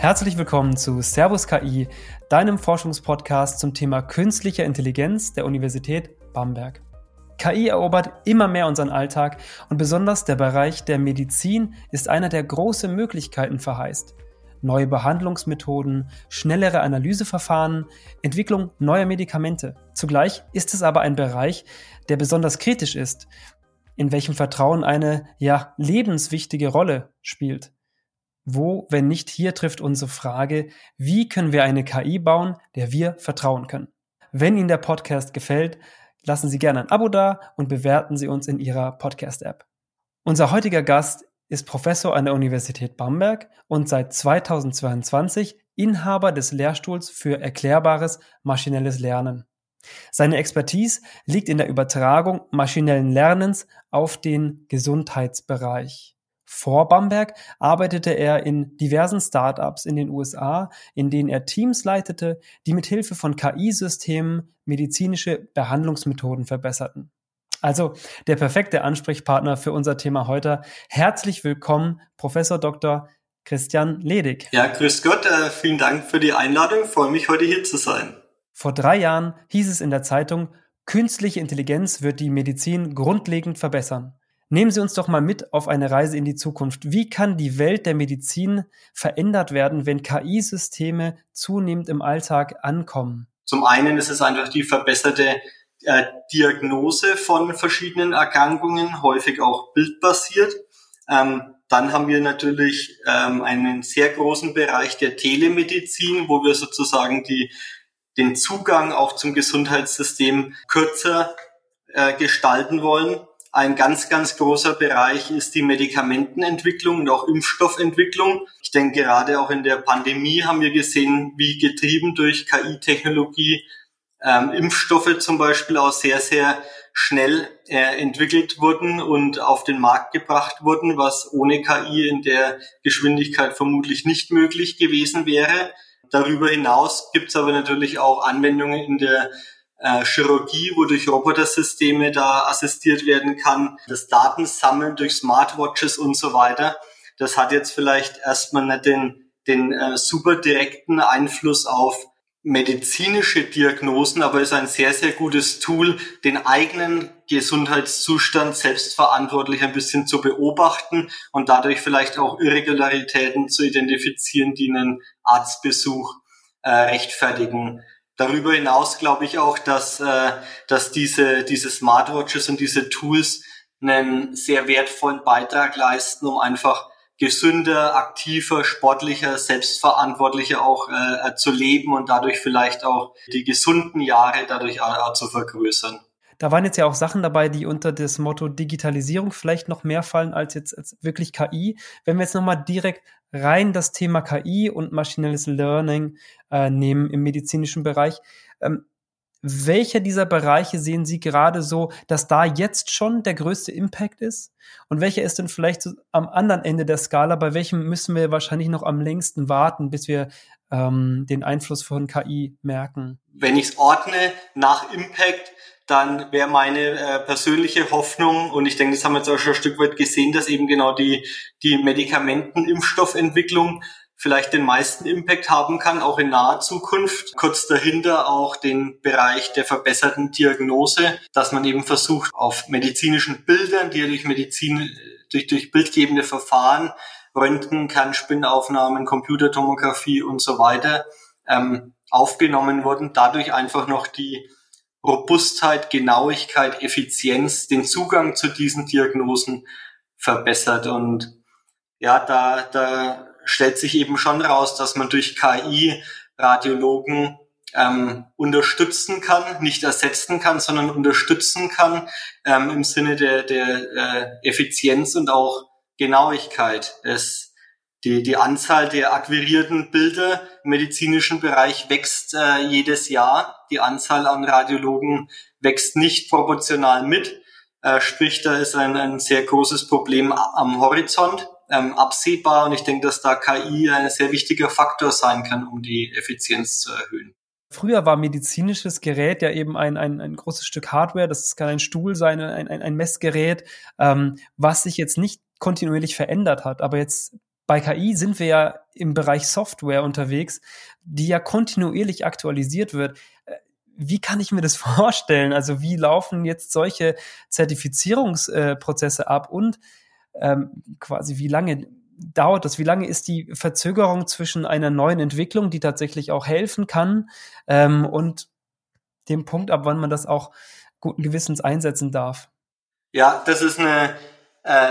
Herzlich willkommen zu Servus KI, deinem Forschungspodcast zum Thema künstliche Intelligenz der Universität Bamberg. KI erobert immer mehr unseren Alltag und besonders der Bereich der Medizin ist einer, der große Möglichkeiten verheißt. Neue Behandlungsmethoden, schnellere Analyseverfahren, Entwicklung neuer Medikamente. Zugleich ist es aber ein Bereich, der besonders kritisch ist, in welchem Vertrauen eine ja lebenswichtige Rolle spielt. Wo, wenn nicht hier, trifft unsere Frage, wie können wir eine KI bauen, der wir vertrauen können? Wenn Ihnen der Podcast gefällt, lassen Sie gerne ein Abo da und bewerten Sie uns in Ihrer Podcast-App. Unser heutiger Gast ist Professor an der Universität Bamberg und seit 2022 Inhaber des Lehrstuhls für erklärbares maschinelles Lernen. Seine Expertise liegt in der Übertragung maschinellen Lernens auf den Gesundheitsbereich. Vor Bamberg arbeitete er in diversen Startups in den USA, in denen er Teams leitete, die mit Hilfe von KI-Systemen medizinische Behandlungsmethoden verbesserten. Also der perfekte Ansprechpartner für unser Thema heute. Herzlich willkommen, Professor Dr. Christian Ledig. Ja, grüß Gott, äh, vielen Dank für die Einladung. Freue mich, heute hier zu sein. Vor drei Jahren hieß es in der Zeitung, künstliche Intelligenz wird die Medizin grundlegend verbessern. Nehmen Sie uns doch mal mit auf eine Reise in die Zukunft. Wie kann die Welt der Medizin verändert werden, wenn KI-Systeme zunehmend im Alltag ankommen? Zum einen ist es einfach die verbesserte äh, Diagnose von verschiedenen Erkrankungen, häufig auch bildbasiert. Ähm, dann haben wir natürlich ähm, einen sehr großen Bereich der Telemedizin, wo wir sozusagen die, den Zugang auch zum Gesundheitssystem kürzer äh, gestalten wollen. Ein ganz, ganz großer Bereich ist die Medikamentenentwicklung und auch Impfstoffentwicklung. Ich denke, gerade auch in der Pandemie haben wir gesehen, wie getrieben durch KI-Technologie ähm, Impfstoffe zum Beispiel auch sehr, sehr schnell äh, entwickelt wurden und auf den Markt gebracht wurden, was ohne KI in der Geschwindigkeit vermutlich nicht möglich gewesen wäre. Darüber hinaus gibt es aber natürlich auch Anwendungen in der äh, Chirurgie, wo durch Robotersysteme da assistiert werden kann, das Datensammeln durch Smartwatches und so weiter. Das hat jetzt vielleicht erstmal nicht den, den äh, super direkten Einfluss auf medizinische Diagnosen, aber ist ein sehr, sehr gutes Tool, den eigenen Gesundheitszustand selbstverantwortlich ein bisschen zu beobachten und dadurch vielleicht auch Irregularitäten zu identifizieren, die einen Arztbesuch äh, rechtfertigen. Darüber hinaus glaube ich auch, dass, äh, dass diese, diese Smartwatches und diese Tools einen sehr wertvollen Beitrag leisten, um einfach gesünder, aktiver, sportlicher, selbstverantwortlicher auch äh, zu leben und dadurch vielleicht auch die gesunden Jahre dadurch auch zu vergrößern. Da waren jetzt ja auch Sachen dabei, die unter das Motto Digitalisierung vielleicht noch mehr fallen als jetzt als wirklich KI. Wenn wir jetzt nochmal direkt rein das Thema KI und maschinelles Learning äh, nehmen im medizinischen Bereich. Ähm, welcher dieser Bereiche sehen Sie gerade so, dass da jetzt schon der größte Impact ist? Und welcher ist denn vielleicht so am anderen Ende der Skala? Bei welchem müssen wir wahrscheinlich noch am längsten warten, bis wir ähm, den Einfluss von KI merken? Wenn ich es ordne nach Impact, dann wäre meine äh, persönliche Hoffnung, und ich denke, das haben wir jetzt auch schon ein Stück weit gesehen, dass eben genau die, die Medikamenten-Impfstoffentwicklung vielleicht den meisten Impact haben kann, auch in naher Zukunft. Kurz dahinter auch den Bereich der verbesserten Diagnose, dass man eben versucht, auf medizinischen Bildern, die ja durch Medizin, durch, durch bildgebende Verfahren, Röntgen, Kernspinnaufnahmen, Computertomographie und so weiter, ähm, aufgenommen wurden, dadurch einfach noch die Robustheit, Genauigkeit, Effizienz, den Zugang zu diesen Diagnosen verbessert. Und ja, da, da stellt sich eben schon raus, dass man durch KI Radiologen ähm, unterstützen kann, nicht ersetzen kann, sondern unterstützen kann ähm, im Sinne der, der äh, Effizienz und auch Genauigkeit. Es die, die Anzahl der akquirierten Bilder im medizinischen Bereich wächst äh, jedes Jahr. Die Anzahl an Radiologen wächst nicht proportional mit. Äh, sprich, da ist ein, ein sehr großes Problem am Horizont ähm, absehbar. Und ich denke, dass da KI ein sehr wichtiger Faktor sein kann, um die Effizienz zu erhöhen. Früher war medizinisches Gerät ja eben ein, ein, ein großes Stück Hardware, das kann ein Stuhl sein, ein, ein, ein Messgerät, ähm, was sich jetzt nicht kontinuierlich verändert hat. Aber jetzt bei KI sind wir ja im Bereich Software unterwegs, die ja kontinuierlich aktualisiert wird. Äh, wie kann ich mir das vorstellen? Also wie laufen jetzt solche Zertifizierungsprozesse ab und ähm, quasi wie lange dauert das? Wie lange ist die Verzögerung zwischen einer neuen Entwicklung, die tatsächlich auch helfen kann, ähm, und dem Punkt, ab wann man das auch guten Gewissens einsetzen darf? Ja, das ist eine äh,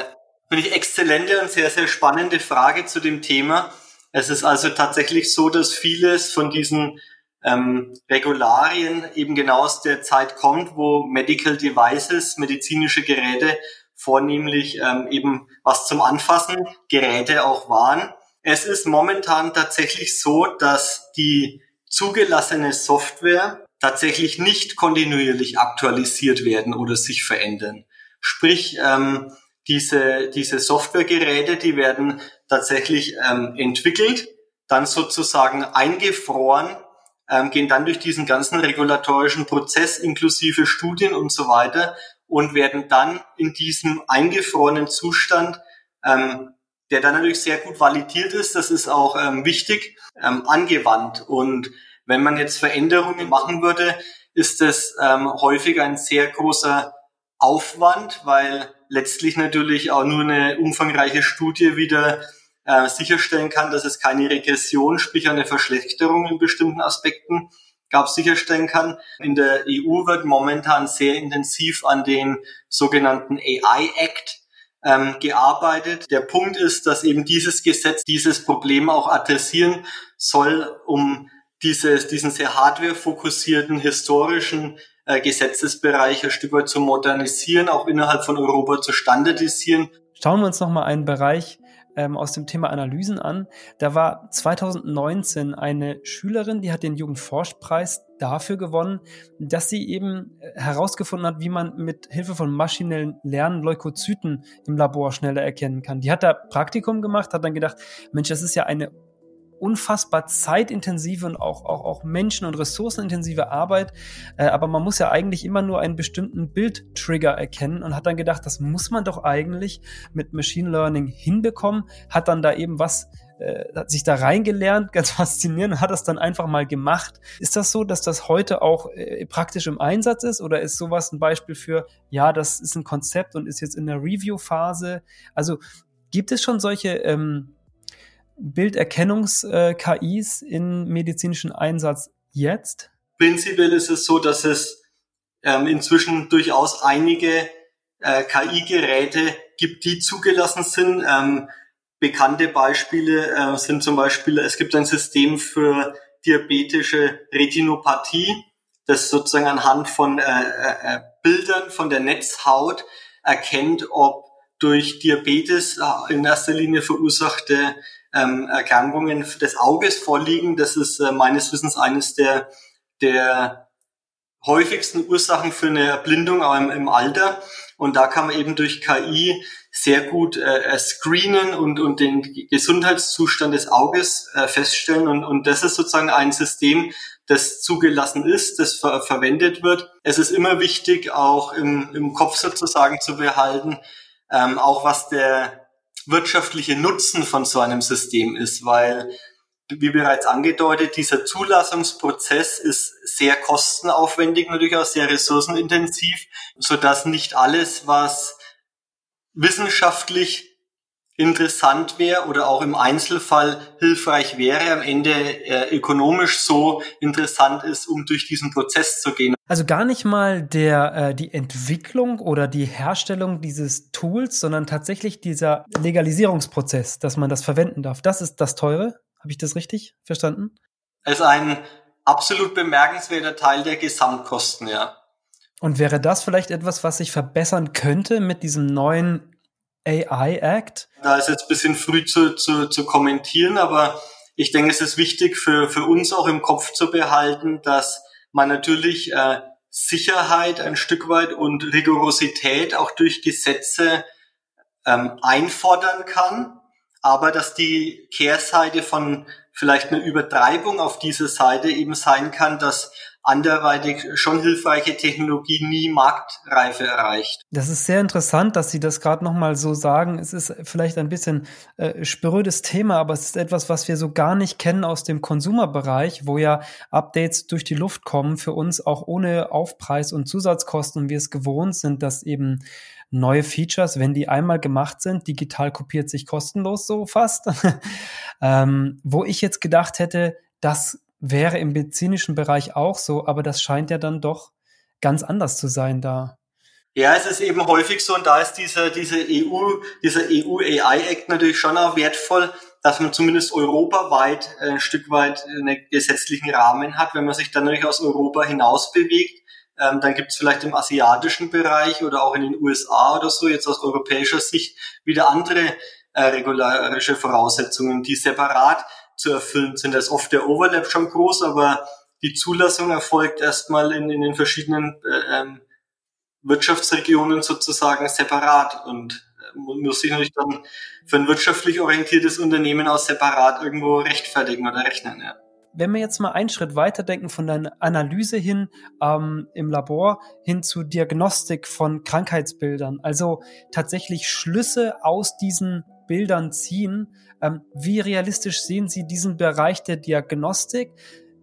finde ich exzellente und sehr, sehr spannende Frage zu dem Thema. Es ist also tatsächlich so, dass vieles von diesen ähm, Regularien eben genau aus der Zeit kommt, wo Medical Devices, medizinische Geräte vornehmlich ähm, eben was zum Anfassen, Geräte auch waren. Es ist momentan tatsächlich so, dass die zugelassene Software tatsächlich nicht kontinuierlich aktualisiert werden oder sich verändern. Sprich, ähm, diese, diese Softwaregeräte, die werden tatsächlich ähm, entwickelt, dann sozusagen eingefroren, ähm, gehen dann durch diesen ganzen regulatorischen Prozess inklusive Studien und so weiter und werden dann in diesem eingefrorenen Zustand, ähm, der dann natürlich sehr gut validiert ist, das ist auch ähm, wichtig, ähm, angewandt. Und wenn man jetzt Veränderungen machen würde, ist es ähm, häufig ein sehr großer Aufwand, weil letztlich natürlich auch nur eine umfangreiche Studie wieder äh, sicherstellen kann, dass es keine Regression, sprich eine Verschlechterung in bestimmten Aspekten gab, sicherstellen kann. In der EU wird momentan sehr intensiv an den sogenannten AI Act ähm, gearbeitet. Der Punkt ist, dass eben dieses Gesetz dieses Problem auch adressieren soll, um dieses, diesen sehr hardware-fokussierten historischen äh, Gesetzesbereich ein Stück weit zu modernisieren, auch innerhalb von Europa zu standardisieren. Schauen wir uns nochmal einen Bereich ähm, aus dem Thema Analysen an. Da war 2019 eine Schülerin, die hat den Jugendforschpreis dafür gewonnen, dass sie eben äh, herausgefunden hat, wie man mit Hilfe von maschinellen Lernen Leukozyten im Labor schneller erkennen kann. Die hat da Praktikum gemacht, hat dann gedacht, Mensch, das ist ja eine unfassbar zeitintensive und auch, auch, auch menschen- und ressourcenintensive Arbeit. Äh, aber man muss ja eigentlich immer nur einen bestimmten Bildtrigger erkennen und hat dann gedacht, das muss man doch eigentlich mit Machine Learning hinbekommen, hat dann da eben was äh, hat sich da reingelernt, ganz faszinierend, hat das dann einfach mal gemacht. Ist das so, dass das heute auch äh, praktisch im Einsatz ist oder ist sowas ein Beispiel für, ja, das ist ein Konzept und ist jetzt in der Review-Phase? Also gibt es schon solche ähm, Bilderkennungs-KIs in medizinischen Einsatz jetzt? Prinzipiell ist es so, dass es ähm, inzwischen durchaus einige äh, KI-Geräte gibt, die zugelassen sind. Ähm, bekannte Beispiele äh, sind zum Beispiel, es gibt ein System für diabetische Retinopathie, das sozusagen anhand von äh, äh, äh Bildern von der Netzhaut erkennt, ob durch Diabetes äh, in erster Linie verursachte ähm, Erkrankungen des Auges vorliegen. Das ist äh, meines Wissens eines der, der häufigsten Ursachen für eine Erblindung im, im Alter. Und da kann man eben durch KI sehr gut äh, screenen und, und den Gesundheitszustand des Auges äh, feststellen. Und, und das ist sozusagen ein System, das zugelassen ist, das ver verwendet wird. Es ist immer wichtig, auch im, im Kopf sozusagen zu behalten, ähm, auch was der wirtschaftliche Nutzen von so einem System ist, weil wie bereits angedeutet, dieser Zulassungsprozess ist sehr kostenaufwendig, natürlich auch sehr ressourcenintensiv, so dass nicht alles, was wissenschaftlich interessant wäre oder auch im Einzelfall hilfreich wäre, am Ende äh, ökonomisch so interessant ist, um durch diesen Prozess zu gehen. Also gar nicht mal der äh, die Entwicklung oder die Herstellung dieses Tools, sondern tatsächlich dieser Legalisierungsprozess, dass man das verwenden darf. Das ist das teure. Habe ich das richtig verstanden? Es ist ein absolut bemerkenswerter Teil der Gesamtkosten, ja. Und wäre das vielleicht etwas, was sich verbessern könnte mit diesem neuen AI Act? Da ist jetzt ein bisschen früh zu, zu, zu kommentieren, aber ich denke, es ist wichtig für, für uns auch im Kopf zu behalten, dass man natürlich äh, Sicherheit ein Stück weit und Rigorosität auch durch Gesetze ähm, einfordern kann, aber dass die Kehrseite von vielleicht einer Übertreibung auf dieser Seite eben sein kann, dass anderweitig schon hilfreiche Technologie nie Marktreife erreicht. Das ist sehr interessant, dass Sie das gerade nochmal so sagen. Es ist vielleicht ein bisschen äh, sprödes Thema, aber es ist etwas, was wir so gar nicht kennen aus dem Konsumerbereich, wo ja Updates durch die Luft kommen, für uns auch ohne Aufpreis und Zusatzkosten und wir es gewohnt sind, dass eben neue Features, wenn die einmal gemacht sind, digital kopiert sich kostenlos so fast. ähm, wo ich jetzt gedacht hätte, das wäre im medizinischen Bereich auch so, aber das scheint ja dann doch ganz anders zu sein da. Ja, es ist eben häufig so und da ist dieser, diese EU, dieser EU AI Act natürlich schon auch wertvoll, dass man zumindest europaweit ein Stück weit einen gesetzlichen Rahmen hat. Wenn man sich dann natürlich aus Europa hinaus bewegt, ähm, dann gibt es vielleicht im asiatischen Bereich oder auch in den USA oder so jetzt aus europäischer Sicht wieder andere äh, regularische Voraussetzungen, die separat zu erfüllen sind. Da ist oft der Overlap schon groß, aber die Zulassung erfolgt erstmal in, in den verschiedenen äh, ähm, Wirtschaftsregionen sozusagen separat und äh, muss sich natürlich dann für ein wirtschaftlich orientiertes Unternehmen auch separat irgendwo rechtfertigen oder rechnen. Ja. Wenn wir jetzt mal einen Schritt weiterdenken von der Analyse hin ähm, im Labor hin zu Diagnostik von Krankheitsbildern, also tatsächlich Schlüsse aus diesen Bildern ziehen, ähm, wie realistisch sehen Sie diesen Bereich der Diagnostik?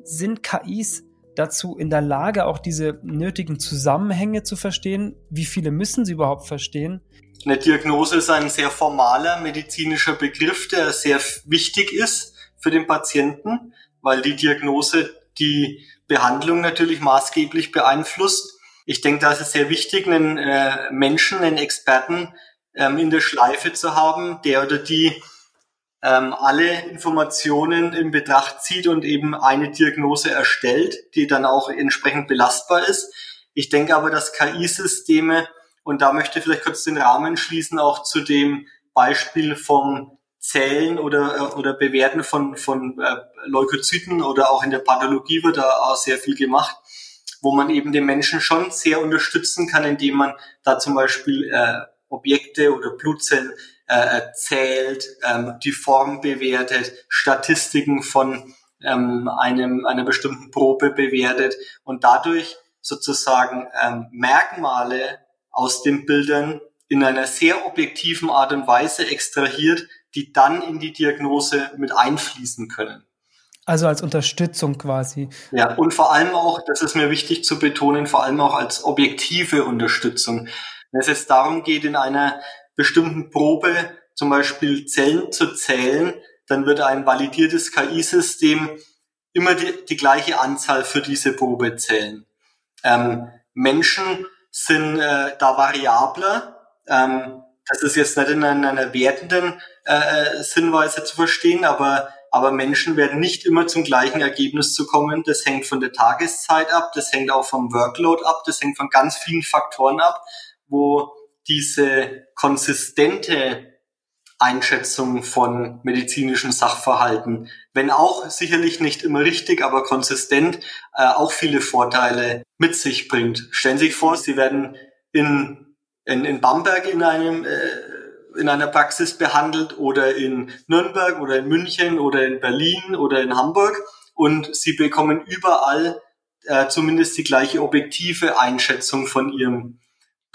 Sind KIs dazu in der Lage, auch diese nötigen Zusammenhänge zu verstehen? Wie viele müssen sie überhaupt verstehen? Eine Diagnose ist ein sehr formaler medizinischer Begriff, der sehr wichtig ist für den Patienten, weil die Diagnose die Behandlung natürlich maßgeblich beeinflusst. Ich denke, da ist es sehr wichtig, einen äh, Menschen, einen Experten ähm, in der Schleife zu haben, der oder die ähm, alle Informationen in Betracht zieht und eben eine Diagnose erstellt, die dann auch entsprechend belastbar ist. Ich denke aber, dass KI-Systeme, und da möchte ich vielleicht kurz den Rahmen schließen, auch zu dem Beispiel vom Zählen oder, äh, oder Bewerten von, von äh, Leukozyten oder auch in der Pathologie wird da auch sehr viel gemacht, wo man eben den Menschen schon sehr unterstützen kann, indem man da zum Beispiel äh, Objekte oder Blutzellen äh, zählt, ähm, die Form bewertet, Statistiken von ähm, einem, einer bestimmten Probe bewertet und dadurch sozusagen ähm, Merkmale aus den Bildern in einer sehr objektiven Art und Weise extrahiert, die dann in die Diagnose mit einfließen können. Also als Unterstützung quasi. Ja, und vor allem auch, das ist mir wichtig zu betonen, vor allem auch als objektive Unterstützung. Wenn es jetzt darum geht, in einer bestimmten Probe zum Beispiel Zellen zu zählen, dann wird ein validiertes KI-System immer die, die, gleiche Anzahl für diese Probe zählen. Ähm, Menschen sind äh, da variabler. Ähm, das ist jetzt nicht in einer, wertenden äh, Sinnweise zu verstehen, aber, aber Menschen werden nicht immer zum gleichen Ergebnis zu kommen. Das hängt von der Tageszeit ab, das hängt auch vom Workload ab, das hängt von ganz vielen Faktoren ab, wo diese konsistente Einschätzung von medizinischen Sachverhalten, wenn auch sicherlich nicht immer richtig, aber konsistent, äh, auch viele Vorteile mit sich bringt. Stellen Sie sich vor, Sie werden in, in, in Bamberg in einem äh, in einer Praxis behandelt oder in Nürnberg oder in München oder in Berlin oder in Hamburg und Sie bekommen überall äh, zumindest die gleiche objektive Einschätzung von Ihrem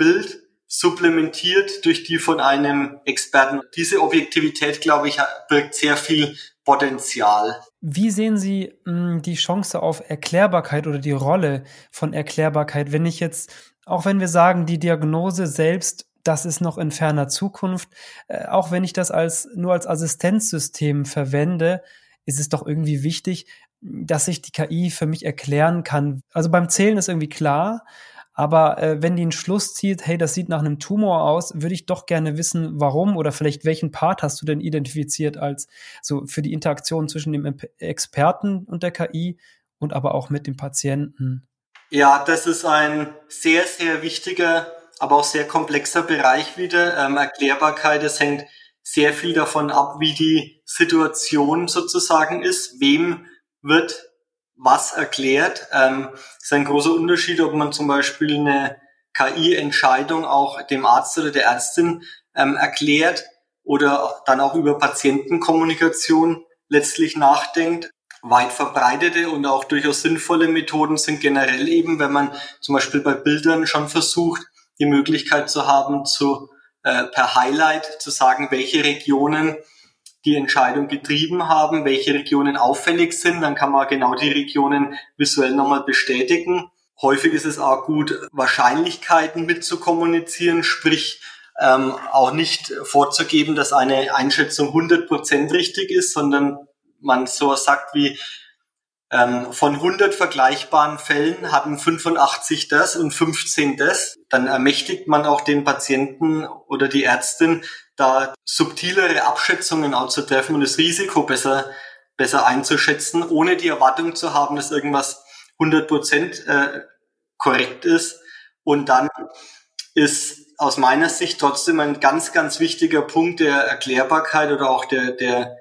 Bild supplementiert durch die von einem Experten. Diese Objektivität, glaube ich, birgt sehr viel Potenzial. Wie sehen Sie mh, hm, die Chance auf Erklärbarkeit oder die Rolle von Erklärbarkeit, wenn ich jetzt, auch wenn wir sagen, die Diagnose selbst, das ist noch in ferner Zukunft, äh, auch wenn ich das als nur als Assistenzsystem verwende, ist es doch irgendwie wichtig, dass sich die KI für mich erklären kann. Also beim Zählen ist irgendwie klar, aber äh, wenn die einen Schluss zieht, hey, das sieht nach einem Tumor aus, würde ich doch gerne wissen, warum oder vielleicht welchen Part hast du denn identifiziert als so für die Interaktion zwischen dem Experten und der KI und aber auch mit dem Patienten. Ja, das ist ein sehr, sehr wichtiger, aber auch sehr komplexer Bereich wieder. Ähm, Erklärbarkeit, es hängt sehr viel davon ab, wie die Situation sozusagen ist. Wem wird was erklärt. Ähm, ist ein großer Unterschied, ob man zum Beispiel eine KI-Entscheidung auch dem Arzt oder der Ärztin ähm, erklärt oder dann auch über Patientenkommunikation letztlich nachdenkt. weit verbreitete und auch durchaus sinnvolle Methoden sind generell eben, wenn man zum Beispiel bei Bildern schon versucht, die Möglichkeit zu haben, zu äh, per Highlight zu sagen, welche Regionen die Entscheidung getrieben haben, welche Regionen auffällig sind. Dann kann man genau die Regionen visuell nochmal bestätigen. Häufig ist es auch gut, Wahrscheinlichkeiten mitzukommunizieren, sprich ähm, auch nicht vorzugeben, dass eine Einschätzung 100% richtig ist, sondern man so sagt wie ähm, von 100 vergleichbaren Fällen hatten 85 das und 15 das. Dann ermächtigt man auch den Patienten oder die Ärztin, da subtilere Abschätzungen auch zu treffen und das Risiko besser, besser einzuschätzen, ohne die Erwartung zu haben, dass irgendwas 100 Prozent äh, korrekt ist. Und dann ist aus meiner Sicht trotzdem ein ganz, ganz wichtiger Punkt der Erklärbarkeit oder auch der, der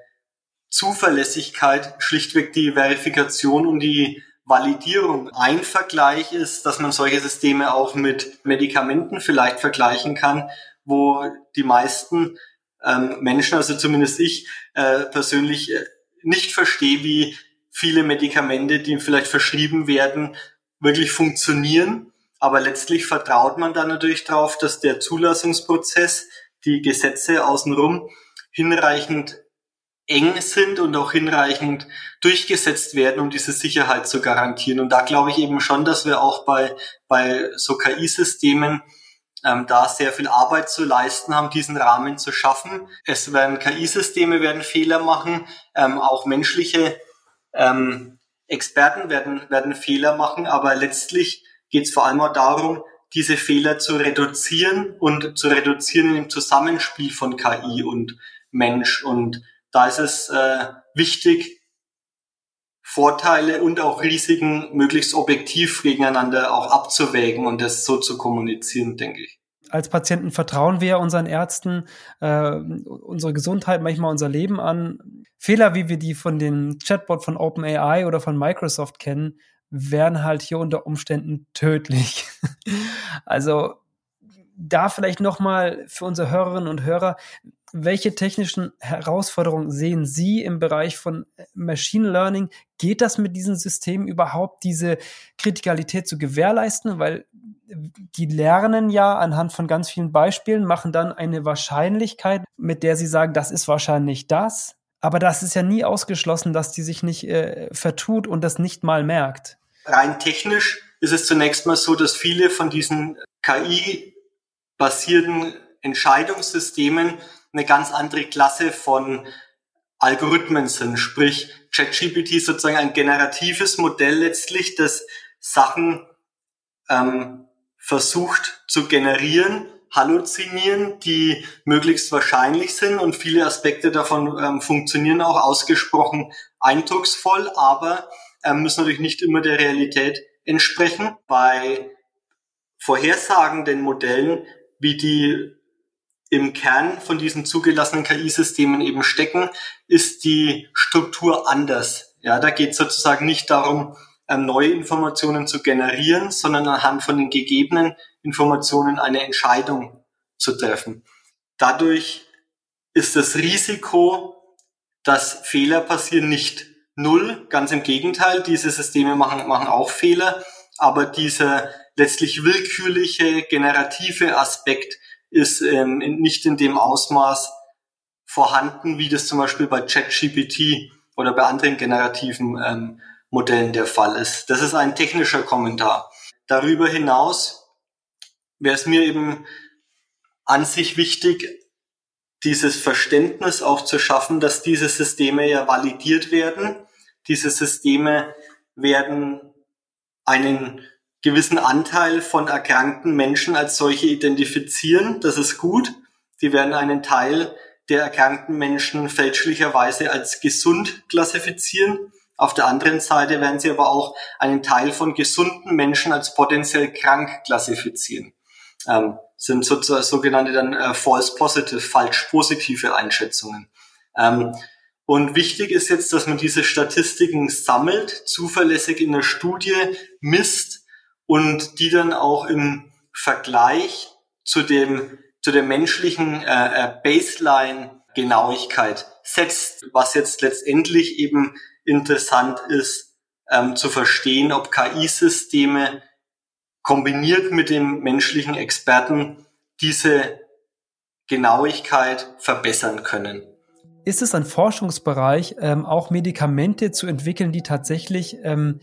Zuverlässigkeit schlichtweg die Verifikation und die Validierung. Ein Vergleich ist, dass man solche Systeme auch mit Medikamenten vielleicht vergleichen kann, wo die meisten ähm, Menschen, also zumindest ich äh, persönlich, äh, nicht verstehe, wie viele Medikamente, die vielleicht verschrieben werden, wirklich funktionieren. Aber letztlich vertraut man dann natürlich darauf, dass der Zulassungsprozess, die Gesetze außenrum hinreichend eng sind und auch hinreichend durchgesetzt werden, um diese Sicherheit zu garantieren. Und da glaube ich eben schon, dass wir auch bei, bei so KI-Systemen ähm, da sehr viel Arbeit zu leisten haben, diesen Rahmen zu schaffen. Es werden KI-Systeme werden Fehler machen, ähm, auch menschliche ähm, Experten werden, werden Fehler machen, aber letztlich geht es vor allem auch darum, diese Fehler zu reduzieren und zu reduzieren im Zusammenspiel von KI und Mensch. Und da ist es äh, wichtig, Vorteile und auch Risiken möglichst objektiv gegeneinander auch abzuwägen und das so zu kommunizieren, denke ich. Als Patienten vertrauen wir unseren Ärzten äh, unsere Gesundheit, manchmal unser Leben an. Fehler, wie wir die von den Chatbot von OpenAI oder von Microsoft kennen, wären halt hier unter Umständen tödlich. also da vielleicht noch mal für unsere Hörerinnen und Hörer, welche technischen Herausforderungen sehen Sie im Bereich von Machine Learning? Geht das mit diesen Systemen überhaupt, diese Kritikalität zu gewährleisten? Weil die lernen ja anhand von ganz vielen Beispielen, machen dann eine Wahrscheinlichkeit, mit der sie sagen, das ist wahrscheinlich das. Aber das ist ja nie ausgeschlossen, dass die sich nicht äh, vertut und das nicht mal merkt. Rein technisch ist es zunächst mal so, dass viele von diesen KI-basierten Entscheidungssystemen eine ganz andere Klasse von Algorithmen sind. Sprich, ChatGPT ist sozusagen ein generatives Modell letztlich, das Sachen ähm, versucht zu generieren, halluzinieren, die möglichst wahrscheinlich sind und viele Aspekte davon ähm, funktionieren auch ausgesprochen eindrucksvoll, aber ähm, müssen natürlich nicht immer der Realität entsprechen. Bei vorhersagenden Modellen, wie die im Kern von diesen zugelassenen KI-Systemen eben stecken, ist die Struktur anders. Ja, da geht es sozusagen nicht darum, ähm, neue Informationen zu generieren, sondern anhand von den gegebenen Informationen eine Entscheidung zu treffen. Dadurch ist das Risiko, dass Fehler passieren, nicht null. Ganz im Gegenteil, diese Systeme machen, machen auch Fehler, aber dieser letztlich willkürliche, generative Aspekt ist ähm, nicht in dem Ausmaß vorhanden, wie das zum Beispiel bei ChatGPT oder bei anderen generativen ähm, Modellen der Fall ist. Das ist ein technischer Kommentar. Darüber hinaus wäre es mir eben an sich wichtig, dieses Verständnis auch zu schaffen, dass diese Systeme ja validiert werden. Diese Systeme werden einen gewissen Anteil von erkrankten Menschen als solche identifizieren. Das ist gut. Die werden einen Teil der erkrankten Menschen fälschlicherweise als gesund klassifizieren. Auf der anderen Seite werden sie aber auch einen Teil von gesunden Menschen als potenziell krank klassifizieren. Ähm, sind sozusagen sogenannte dann äh, false positive, falsch positive Einschätzungen. Ähm, und wichtig ist jetzt, dass man diese Statistiken sammelt, zuverlässig in der Studie misst und die dann auch im Vergleich zu dem zu der menschlichen äh, äh, Baseline Genauigkeit setzt, was jetzt letztendlich eben interessant ist, ähm, zu verstehen, ob KI-Systeme kombiniert mit dem menschlichen Experten diese Genauigkeit verbessern können. Ist es ein Forschungsbereich, ähm, auch Medikamente zu entwickeln, die tatsächlich ähm,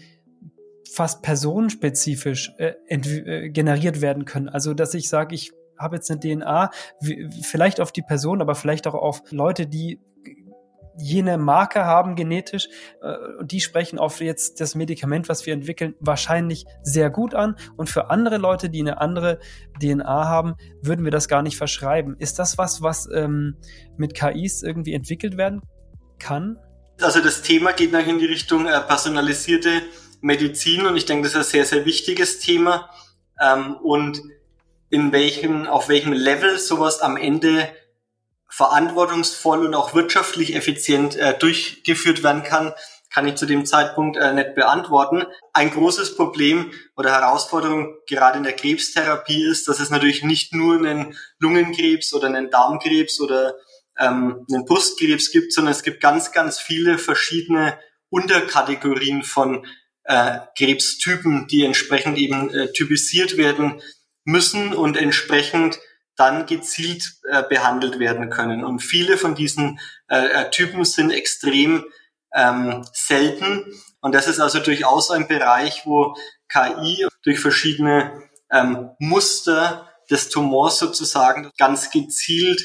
fast personenspezifisch äh, äh, generiert werden können? Also, dass ich sage, ich habe jetzt eine DNA, vielleicht auf die Person, aber vielleicht auch auf Leute, die jene Marke haben genetisch äh, und die sprechen auf jetzt das Medikament, was wir entwickeln, wahrscheinlich sehr gut an. Und für andere Leute, die eine andere DNA haben, würden wir das gar nicht verschreiben. Ist das was, was ähm, mit KIs irgendwie entwickelt werden kann? Also das Thema geht nach in die Richtung äh, personalisierte Medizin und ich denke, das ist ein sehr, sehr wichtiges Thema. Ähm, und in welchem, auf welchem Level sowas am Ende verantwortungsvoll und auch wirtschaftlich effizient äh, durchgeführt werden kann, kann ich zu dem Zeitpunkt äh, nicht beantworten. Ein großes Problem oder Herausforderung gerade in der Krebstherapie ist, dass es natürlich nicht nur einen Lungenkrebs oder einen Darmkrebs oder ähm, einen Brustkrebs gibt, sondern es gibt ganz, ganz viele verschiedene Unterkategorien von äh, Krebstypen, die entsprechend eben äh, typisiert werden müssen und entsprechend dann gezielt äh, behandelt werden können. Und viele von diesen äh, äh, Typen sind extrem ähm, selten. Und das ist also durchaus ein Bereich, wo KI durch verschiedene ähm, Muster des Tumors sozusagen ganz gezielt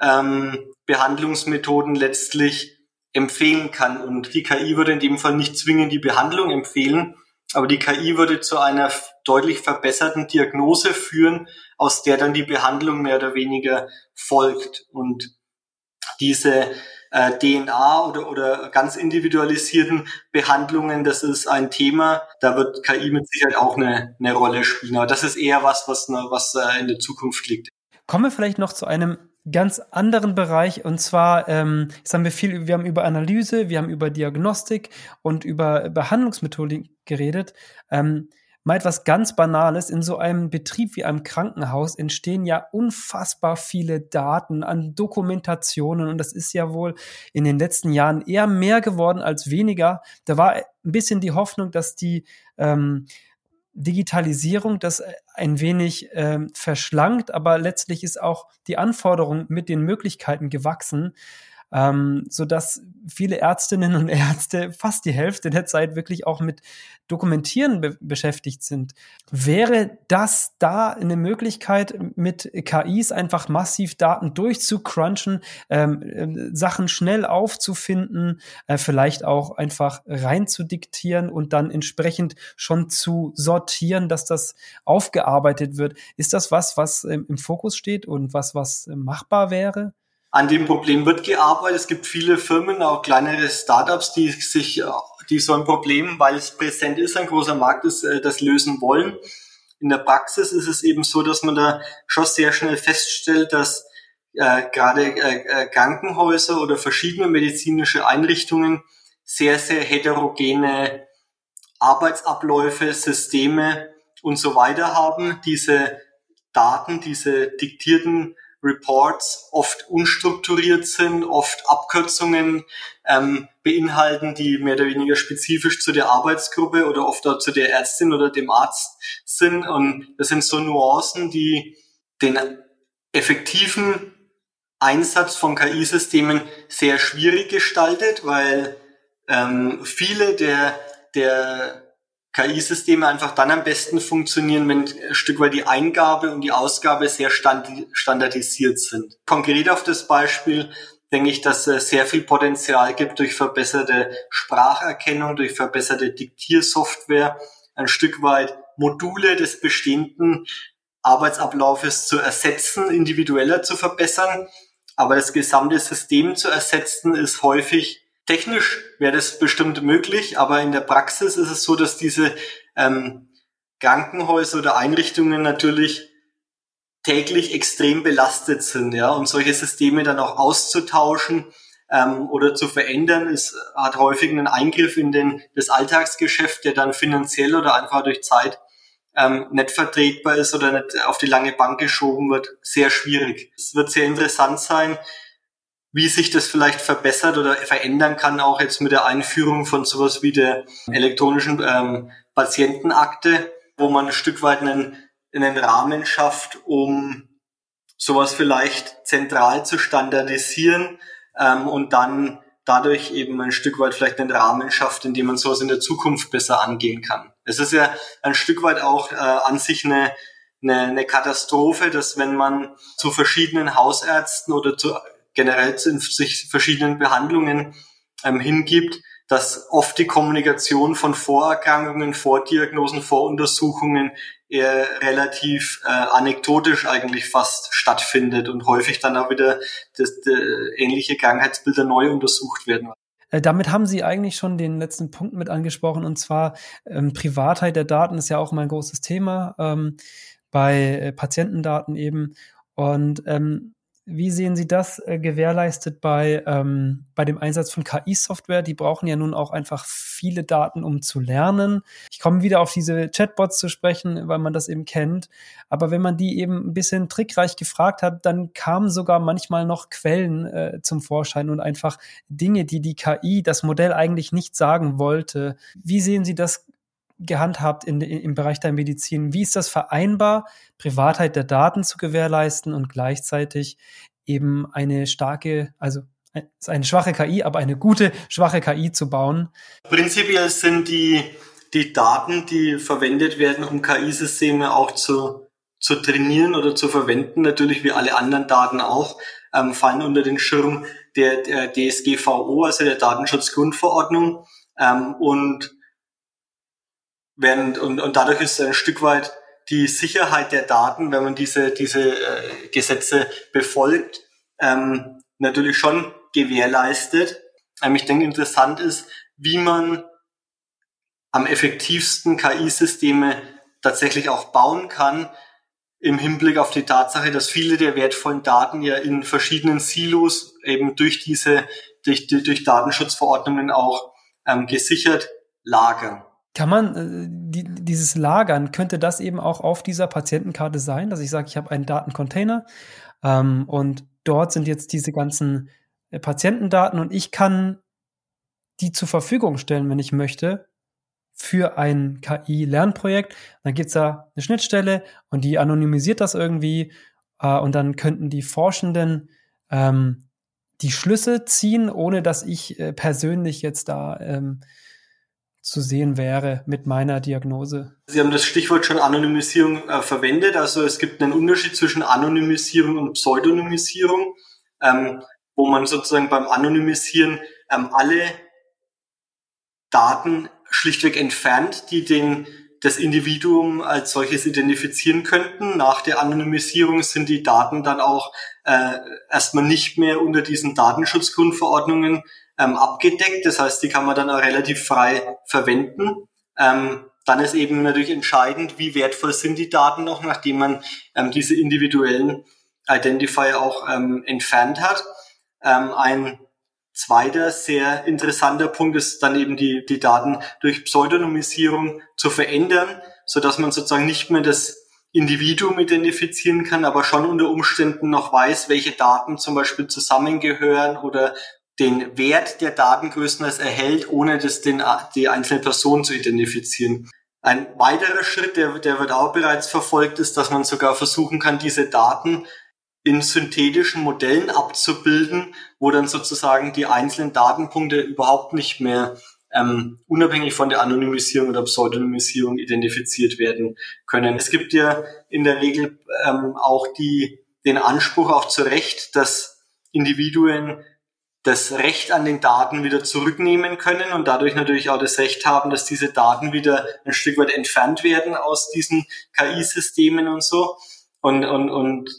ähm, Behandlungsmethoden letztlich empfehlen kann. Und die KI würde in dem Fall nicht zwingend die Behandlung empfehlen, aber die KI würde zu einer deutlich verbesserten Diagnose führen, aus der dann die Behandlung mehr oder weniger folgt. Und diese äh, DNA oder, oder ganz individualisierten Behandlungen, das ist ein Thema, da wird KI mit Sicherheit auch eine, eine Rolle spielen. Aber das ist eher was, was, was äh, in der Zukunft liegt. Kommen wir vielleicht noch zu einem ganz anderen Bereich und zwar ähm, jetzt haben wir viel, wir haben über Analyse, wir haben über Diagnostik und über Behandlungsmethodik geredet. Ähm, mal etwas ganz Banales. In so einem Betrieb wie einem Krankenhaus entstehen ja unfassbar viele Daten an Dokumentationen und das ist ja wohl in den letzten Jahren eher mehr geworden als weniger. Da war ein bisschen die Hoffnung, dass die ähm, Digitalisierung das äh, ein wenig ähm, verschlankt, aber letztlich ist auch die Anforderung mit den Möglichkeiten gewachsen ähm, so dass viele Ärztinnen und Ärzte fast die Hälfte der Zeit wirklich auch mit Dokumentieren be beschäftigt sind. Wäre das da eine Möglichkeit, mit KIs einfach massiv Daten durchzucrunchen, ähm, äh, Sachen schnell aufzufinden, äh, vielleicht auch einfach reinzudiktieren und dann entsprechend schon zu sortieren, dass das aufgearbeitet wird? Ist das was, was ähm, im Fokus steht und was, was äh, machbar wäre? An dem Problem wird gearbeitet. Es gibt viele Firmen, auch kleinere Startups, die sich, die so ein Problem, weil es präsent ist, ein großer Markt ist, äh, das lösen wollen. In der Praxis ist es eben so, dass man da schon sehr schnell feststellt, dass äh, gerade äh, äh Krankenhäuser oder verschiedene medizinische Einrichtungen sehr, sehr heterogene Arbeitsabläufe, Systeme und so weiter haben. Diese Daten, diese diktierten Reports oft unstrukturiert sind, oft Abkürzungen ähm, beinhalten, die mehr oder weniger spezifisch zu der Arbeitsgruppe oder oft auch zu der Ärztin oder dem Arzt sind. Und das sind so Nuancen, die den effektiven Einsatz von KI-Systemen sehr schwierig gestaltet, weil ähm, viele der, der KI-Systeme einfach dann am besten funktionieren, wenn ein Stück weit die Eingabe und die Ausgabe sehr standardisiert sind. Konkret auf das Beispiel denke ich, dass es sehr viel Potenzial gibt durch verbesserte Spracherkennung, durch verbesserte Diktiersoftware, ein Stück weit Module des bestehenden Arbeitsablaufes zu ersetzen, individueller zu verbessern. Aber das gesamte System zu ersetzen ist häufig Technisch wäre das bestimmt möglich, aber in der Praxis ist es so, dass diese ähm, Krankenhäuser oder Einrichtungen natürlich täglich extrem belastet sind, ja, und solche Systeme dann auch auszutauschen ähm, oder zu verändern, ist, hat häufig einen Eingriff in den, das Alltagsgeschäft, der dann finanziell oder einfach durch Zeit ähm, nicht vertretbar ist oder nicht auf die lange Bank geschoben wird, sehr schwierig. Es wird sehr interessant sein, wie sich das vielleicht verbessert oder verändern kann, auch jetzt mit der Einführung von sowas wie der elektronischen ähm, Patientenakte, wo man ein Stück weit einen, einen Rahmen schafft, um sowas vielleicht zentral zu standardisieren ähm, und dann dadurch eben ein Stück weit vielleicht einen Rahmen schafft, in dem man sowas in der Zukunft besser angehen kann. Es ist ja ein Stück weit auch äh, an sich eine, eine, eine Katastrophe, dass wenn man zu verschiedenen Hausärzten oder zu generell zu sich verschiedenen Behandlungen ähm, hingibt, dass oft die Kommunikation von Vorerkrankungen, Vordiagnosen, Voruntersuchungen eher relativ äh, anekdotisch eigentlich fast stattfindet und häufig dann auch wieder das, das, ähnliche Krankheitsbilder neu untersucht werden. Äh, damit haben Sie eigentlich schon den letzten Punkt mit angesprochen, und zwar ähm, Privatheit der Daten ist ja auch immer ein großes Thema ähm, bei äh, Patientendaten eben. Und ähm, wie sehen Sie das äh, gewährleistet bei, ähm, bei dem Einsatz von KI-Software? Die brauchen ja nun auch einfach viele Daten, um zu lernen. Ich komme wieder auf diese Chatbots zu sprechen, weil man das eben kennt. Aber wenn man die eben ein bisschen trickreich gefragt hat, dann kamen sogar manchmal noch Quellen äh, zum Vorschein und einfach Dinge, die die KI, das Modell eigentlich nicht sagen wollte. Wie sehen Sie das gehandhabt in, in, im Bereich der Medizin? Wie ist das vereinbar, Privatheit der Daten zu gewährleisten und gleichzeitig eben eine starke, also eine schwache KI, aber eine gute, schwache KI zu bauen? Prinzipiell sind die, die Daten, die verwendet werden, um KI-Systeme auch zu, zu trainieren oder zu verwenden, natürlich wie alle anderen Daten auch, ähm, fallen unter den Schirm der, der DSGVO, also der Datenschutzgrundverordnung. Ähm, und Während, und, und dadurch ist ein Stück weit die Sicherheit der Daten, wenn man diese, diese äh, Gesetze befolgt, ähm, natürlich schon gewährleistet. Ähm, ich denke, interessant ist, wie man am effektivsten KI-Systeme tatsächlich auch bauen kann, im Hinblick auf die Tatsache, dass viele der wertvollen Daten ja in verschiedenen Silos eben durch diese, durch, durch Datenschutzverordnungen auch ähm, gesichert lagern. Kann man äh, die, dieses Lagern, könnte das eben auch auf dieser Patientenkarte sein, dass ich sage, ich habe einen Datencontainer ähm, und dort sind jetzt diese ganzen äh, Patientendaten und ich kann die zur Verfügung stellen, wenn ich möchte, für ein KI-Lernprojekt. Dann gibt's da eine Schnittstelle und die anonymisiert das irgendwie äh, und dann könnten die Forschenden ähm, die Schlüsse ziehen, ohne dass ich äh, persönlich jetzt da ähm, zu sehen wäre mit meiner Diagnose. Sie haben das Stichwort schon Anonymisierung äh, verwendet. Also es gibt einen Unterschied zwischen Anonymisierung und Pseudonymisierung, ähm, wo man sozusagen beim Anonymisieren ähm, alle Daten schlichtweg entfernt, die den das Individuum als solches identifizieren könnten. Nach der Anonymisierung sind die Daten dann auch äh, erstmal nicht mehr unter diesen Datenschutzgrundverordnungen ähm, abgedeckt. Das heißt, die kann man dann auch relativ frei verwenden. Ähm, dann ist eben natürlich entscheidend, wie wertvoll sind die Daten noch, nachdem man ähm, diese individuellen Identifier auch ähm, entfernt hat. Ähm, ein zweiter sehr interessanter Punkt ist dann eben die, die Daten durch Pseudonymisierung zu verändern, so dass man sozusagen nicht mehr das Individuum identifizieren kann, aber schon unter Umständen noch weiß, welche Daten zum Beispiel zusammengehören oder den Wert der Datengrößen als erhält, ohne das den, die einzelne Person zu identifizieren. Ein weiterer Schritt, der, der wird auch bereits verfolgt, ist, dass man sogar versuchen kann, diese Daten in synthetischen Modellen abzubilden, wo dann sozusagen die einzelnen Datenpunkte überhaupt nicht mehr ähm, unabhängig von der Anonymisierung oder Pseudonymisierung identifiziert werden können. Es gibt ja in der Regel ähm, auch die, den Anspruch auch zu Recht, dass Individuen das Recht an den Daten wieder zurücknehmen können und dadurch natürlich auch das Recht haben, dass diese Daten wieder ein Stück weit entfernt werden aus diesen KI-Systemen und so. Und, und, und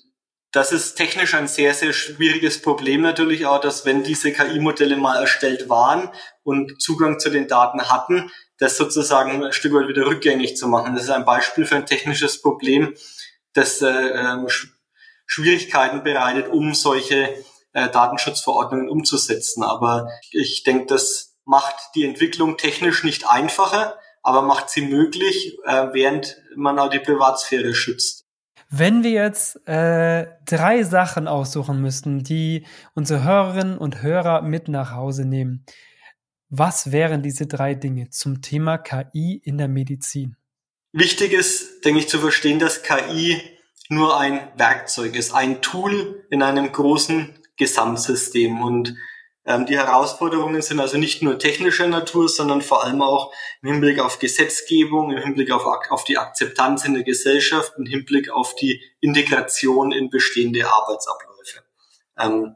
das ist technisch ein sehr, sehr schwieriges Problem natürlich auch, dass wenn diese KI-Modelle mal erstellt waren und Zugang zu den Daten hatten, das sozusagen ein Stück weit wieder rückgängig zu machen. Das ist ein Beispiel für ein technisches Problem, das äh, ähm, Schwierigkeiten bereitet, um solche äh, Datenschutzverordnungen umzusetzen. Aber ich denke, das macht die Entwicklung technisch nicht einfacher, aber macht sie möglich, äh, während man auch die Privatsphäre schützt. Wenn wir jetzt äh, drei Sachen aussuchen müssten, die unsere Hörerinnen und Hörer mit nach Hause nehmen, was wären diese drei Dinge zum Thema KI in der Medizin? Wichtig ist, denke ich, zu verstehen, dass KI nur ein Werkzeug ist, ein Tool in einem großen Gesamtsystem. Und ähm, die Herausforderungen sind also nicht nur technischer Natur, sondern vor allem auch im Hinblick auf Gesetzgebung, im Hinblick auf, auf die Akzeptanz in der Gesellschaft, im Hinblick auf die Integration in bestehende Arbeitsabläufe. Ähm,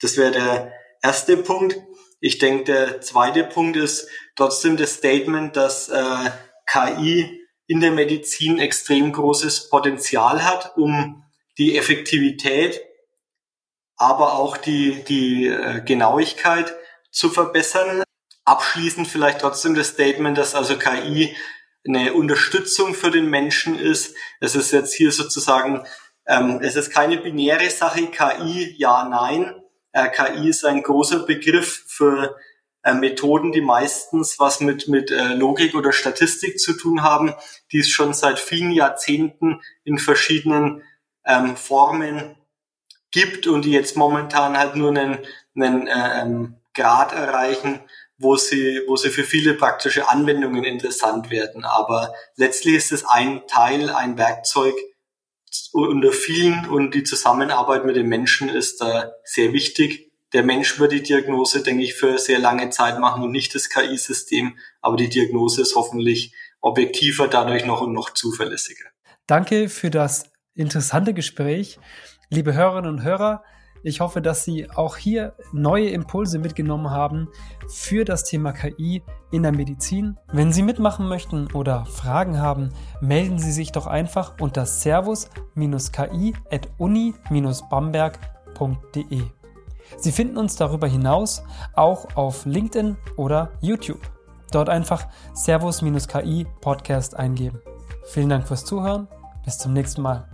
das wäre der erste Punkt. Ich denke, der zweite Punkt ist trotzdem das Statement, dass äh, KI in der Medizin extrem großes Potenzial hat, um die Effektivität aber auch die, die äh, Genauigkeit zu verbessern. Abschließend vielleicht trotzdem das Statement, dass also KI eine Unterstützung für den Menschen ist. Es ist jetzt hier sozusagen, ähm, es ist keine binäre Sache, KI, ja, nein. Äh, KI ist ein großer Begriff für äh, Methoden, die meistens was mit, mit äh, Logik oder Statistik zu tun haben, die es schon seit vielen Jahrzehnten in verschiedenen ähm, Formen gibt und die jetzt momentan halt nur einen, einen ähm, Grad erreichen, wo sie, wo sie für viele praktische Anwendungen interessant werden. Aber letztlich ist es ein Teil, ein Werkzeug unter vielen und die Zusammenarbeit mit den Menschen ist da sehr wichtig. Der Mensch wird die Diagnose, denke ich, für sehr lange Zeit machen und nicht das KI-System. Aber die Diagnose ist hoffentlich objektiver, dadurch noch und noch zuverlässiger. Danke für das interessante Gespräch. Liebe Hörerinnen und Hörer, ich hoffe, dass Sie auch hier neue Impulse mitgenommen haben für das Thema KI in der Medizin. Wenn Sie mitmachen möchten oder Fragen haben, melden Sie sich doch einfach unter servus-ki.uni-bamberg.de. Sie finden uns darüber hinaus auch auf LinkedIn oder YouTube. Dort einfach Servus-KI Podcast eingeben. Vielen Dank fürs Zuhören. Bis zum nächsten Mal.